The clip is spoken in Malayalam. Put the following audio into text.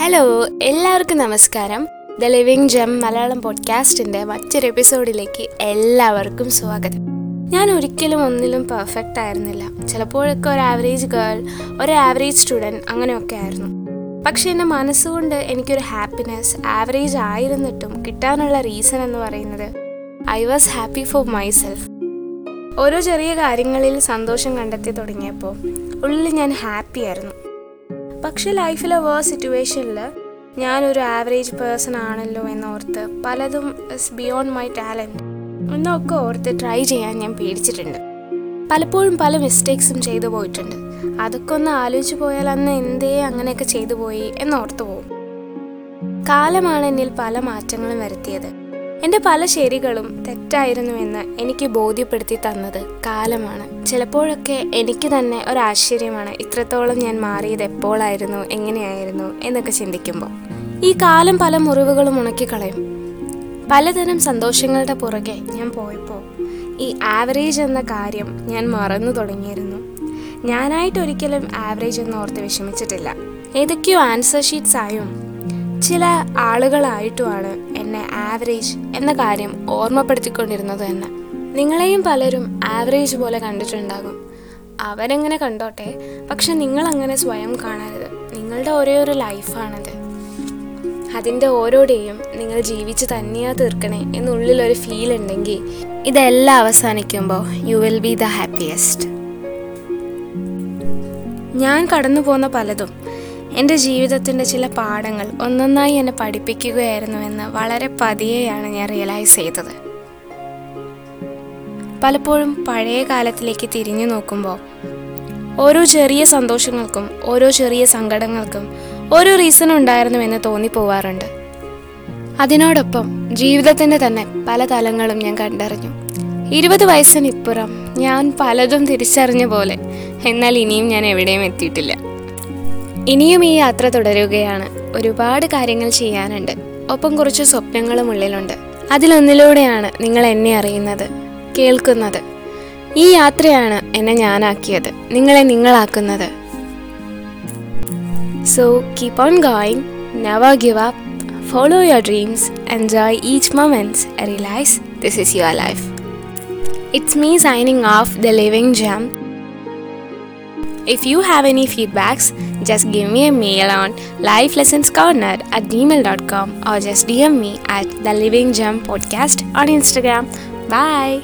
ഹലോ എല്ലാവർക്കും നമസ്കാരം. ദ ലിവിംഗ് ജം മലയാളം പോഡ്കാസ്റ്റിന്റെ മറ്റൊരു എപ്പിസോഡിലേക്ക് എല്ലാവർക്കും സ്വാഗതം. ഞാൻ ഒരിക്കലും ഒന്നിലും പെർഫെക്റ്റ് ആയിരുന്നില്ല. ചിലപ്പോഴൊക്കെ ഒരു ആവറേജ് ഗേൾ ഒരു ആവറേജ് സ്റ്റുഡന്റ് അങ്ങനെയൊക്കെ ആയിരുന്നു. പക്ഷേ എന്റെ മനസ്സുകൊണ്ട് എനിക്കൊരു ഹാപ്പിനെസ് ആവറേജ് ആയിരുന്നിട്ടും കിട്ടാനുള്ള റീസൺ എന്ന് പറയുന്നത് I was happy for myself ഓരോ ചെറിയ കാര്യങ്ങളിൽ സന്തോഷം കണ്ടെത്തി തുടങ്ങിയപ്പോൾ ഉള്ളിൽ ഞാൻ ഹാപ്പി ആയിരുന്നു. പക്ഷെ ലൈഫിലെ വേ സിറ്റുവേഷനിൽ ഞാനൊരു ആവറേജ് പേഴ്സൺ ആണല്ലോ എന്നോർത്ത് പലതും ഇസ് ബിയോണ്ട് മൈ ടാലന്റ് എന്നൊക്കെ ഓർത്ത് ട്രൈ ചെയ്യാൻ ഞാൻ പേടിച്ചിട്ടുണ്ട്. പലപ്പോഴും പല മിസ്റ്റേക്സും ചെയ്തു പോയിട്ടുണ്ട്. അതൊക്കെ ഒന്ന് ആലോചിച്ച് പോയാൽ അന്ന് എന്തേ അങ്ങനെയൊക്കെ ചെയ്തു പോയി എന്നോർത്ത് പോകും. കാലമാണ് എന്നിൽ പല മാറ്റങ്ങളും വരുത്തിയത്. എന്റെ പല ശരികളും തെറ്റായിരുന്നുവെന്ന് എനിക്ക് ബോധ്യപ്പെടുത്തി തന്നത് കാലമാണ്. ചിലപ്പോഴൊക്കെ എനിക്ക് തന്നെ ഒരാശ്ചര്യമാണ് ഇത്രത്തോളം ഞാൻ മാറിയത് എപ്പോഴായിരുന്നു എങ്ങനെയായിരുന്നു എന്നൊക്കെ ചിന്തിക്കുമ്പോൾ ഈ കാലം പല മുറിവുകളും ഉണക്കിക്കളയും. പലതരം സന്തോഷങ്ങളുടെ പുറകെ ഞാൻ പോയപ്പോൾ ഈ ആവറേജ് എന്ന കാര്യം ഞാൻ മറന്നു തുടങ്ങിയിരുന്നു. ഞാനായിട്ട് ഒരിക്കലും ആവറേജ് എന്ന് ഓർത്ത് വിഷമിച്ചിട്ടില്ല. ഏതൊക്കെയോ ആൻസർ ഷീറ്റ്സ് ആയും ചില ആളുകളായിട്ടുമാണ് എന്നെ ആവറേജ് എന്ന കാര്യം ഓർമ്മപ്പെടുത്തിക്കൊണ്ടിരുന്നത് തന്നെ. നിങ്ങളെയും പലരും ആവറേജ് പോലെ കണ്ടിട്ടുണ്ടാകും. അവരെങ്ങനെ കണ്ടോട്ടെ? പക്ഷെ നിങ്ങളങ്ങനെ സ്വയം കാണരുത്. നിങ്ങളുടെ ഒരേ ഒരു ലൈഫാണത് അതിന്റെ ഓരോ ഡേയും നിങ്ങൾ ജീവിച്ച് തന്നെയാ തീർക്കണേ എന്നുള്ളിലൊരു ഫീൽ ഉണ്ടെങ്കിൽ ഇതെല്ലാം അവസാനിക്കുമ്പോൾ you will be the happiest ഞാൻ കടന്നു പോകുന്ന പലതും എന്റെ ജീവിതത്തിന്റെ ചില പാഠങ്ങൾ ഒന്നൊന്നായി എന്നെ പഠിപ്പിക്കുകയായിരുന്നുവെന്ന് വളരെ പതിയെയാണ് ഞാൻ റിയലൈസ് ചെയ്തത്. പലപ്പോഴും പഴയ കാലത്തിലേക്ക് തിരിഞ്ഞു നോക്കുമ്പോൾ ഓരോ ചെറിയ സന്തോഷങ്ങൾക്കും ഓരോ ചെറിയ സങ്കടങ്ങൾക്കും ഓരോ റീസൺ ഉണ്ടായിരുന്നു ഉണ്ടായിരുന്നുവെന്ന് തോന്നിപ്പോവാറുണ്ട്. അതിനോടൊപ്പം ജീവിതത്തിന്റെ തന്നെ പല തലങ്ങളും ഞാൻ കണ്ടറിഞ്ഞു. ഇരുപത് വയസ്സിനിപ്പുറം ഞാൻ പലതും തിരിച്ചറിഞ്ഞ പോലെ എന്നാൽ ഇനിയും ഞാൻ എവിടെയും എത്തിയിട്ടില്ല. ഇനിയും ഈ യാത്ര തുടരുകയാണ്. ഒരുപാട് കാര്യങ്ങൾ ചെയ്യാനുണ്ട്. ഒപ്പം കുറച്ച് സ്വപ്നങ്ങളും ഉള്ളിലുണ്ട്. അതിലൊന്നിലൂടെയാണ് നിങ്ങൾ എന്നെ അറിയുന്നത് കേൾക്കുന്നത്. ഈ യാത്രയാണ് എന്നെ ഞാനാക്കിയത് നിങ്ങളെ നിങ്ങളാക്കുന്നത്. So keep on going never give up follow your dreams enjoy each moments realise this is your life it's me signing off the living jam If you have any feedbacks, just give me a mail on lifelessonscorner at gmail.com or just DM me at the Living Gem Podcast on Instagram. Bye.